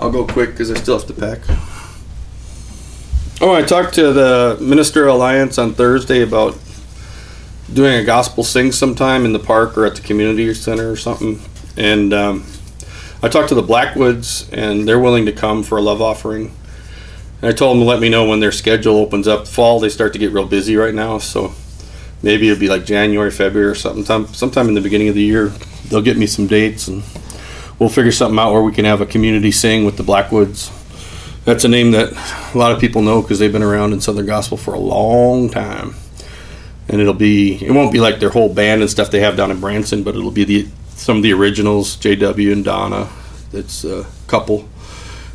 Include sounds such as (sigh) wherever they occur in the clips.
I'll go quick because I still have to pack. Oh, I talked to the Minister Alliance on Thursday about doing a gospel sing sometime in the park or at the community center or something. And um, I talked to the Blackwoods, and they're willing to come for a love offering. And I told them to let me know when their schedule opens up. Fall, they start to get real busy right now, so maybe it'll be like January, February, or something. Sometime in the beginning of the year, they'll get me some dates, and we'll figure something out where we can have a community sing with the Blackwoods. That's a name that a lot of people know because they've been around in Southern Gospel for a long time. And it'll be, it won't be like their whole band and stuff they have down in Branson, but it'll be the some of the originals, JW and Donna. That's a couple,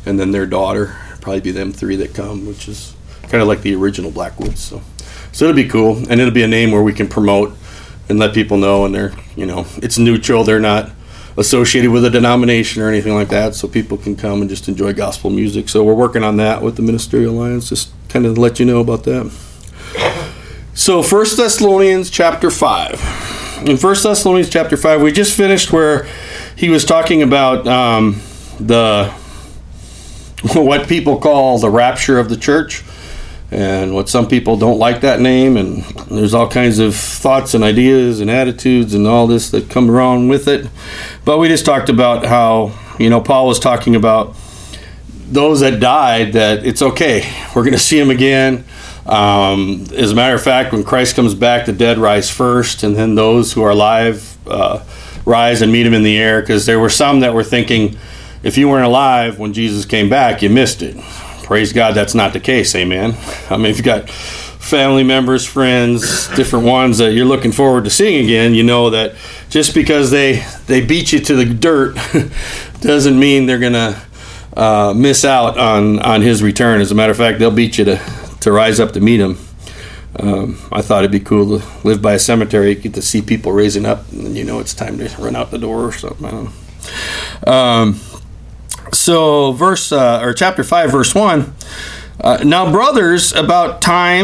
and then their daughter. Probably be them three that come, which is kind of like the original Blackwoods. So, so it'll be cool, and it'll be a name where we can promote and let people know. And they're, you know, it's neutral. They're not associated with a denomination or anything like that, so people can come and just enjoy gospel music. So we're working on that with the Ministerial Alliance, just kind of let you know about that. So First Thessalonians chapter five. In First Thessalonians chapter five, we just finished where he was talking about um, the (laughs) what people call the rapture of the church and what some people don't like that name and there's all kinds of thoughts and ideas and attitudes and all this that come around with it. But we just talked about how you know paul was talking about those that died that it's okay we're going to see them again. Um, as a matter of fact when christ comes back the dead rise first and then those who are alive uh, rise and meet him in the air because there were some that were thinking if you weren't alive when jesus came back you missed it praise God, that's not the case. Amen. (laughs) I mean, if you've got family members, friends, different ones that you're looking forward to seeing again, you know that just because they they beat you to the dirt (laughs) doesn't mean they're gonna uh, miss out on on His return. As a matter of fact, they'll beat you to to rise up to meet Him. Um, I thought it'd be cool to live by a cemetery, get to see people raising up, and you know it's time to run out the door or something. Um, so verse uh, or chapter 5 verse 1 uh, now brothers about time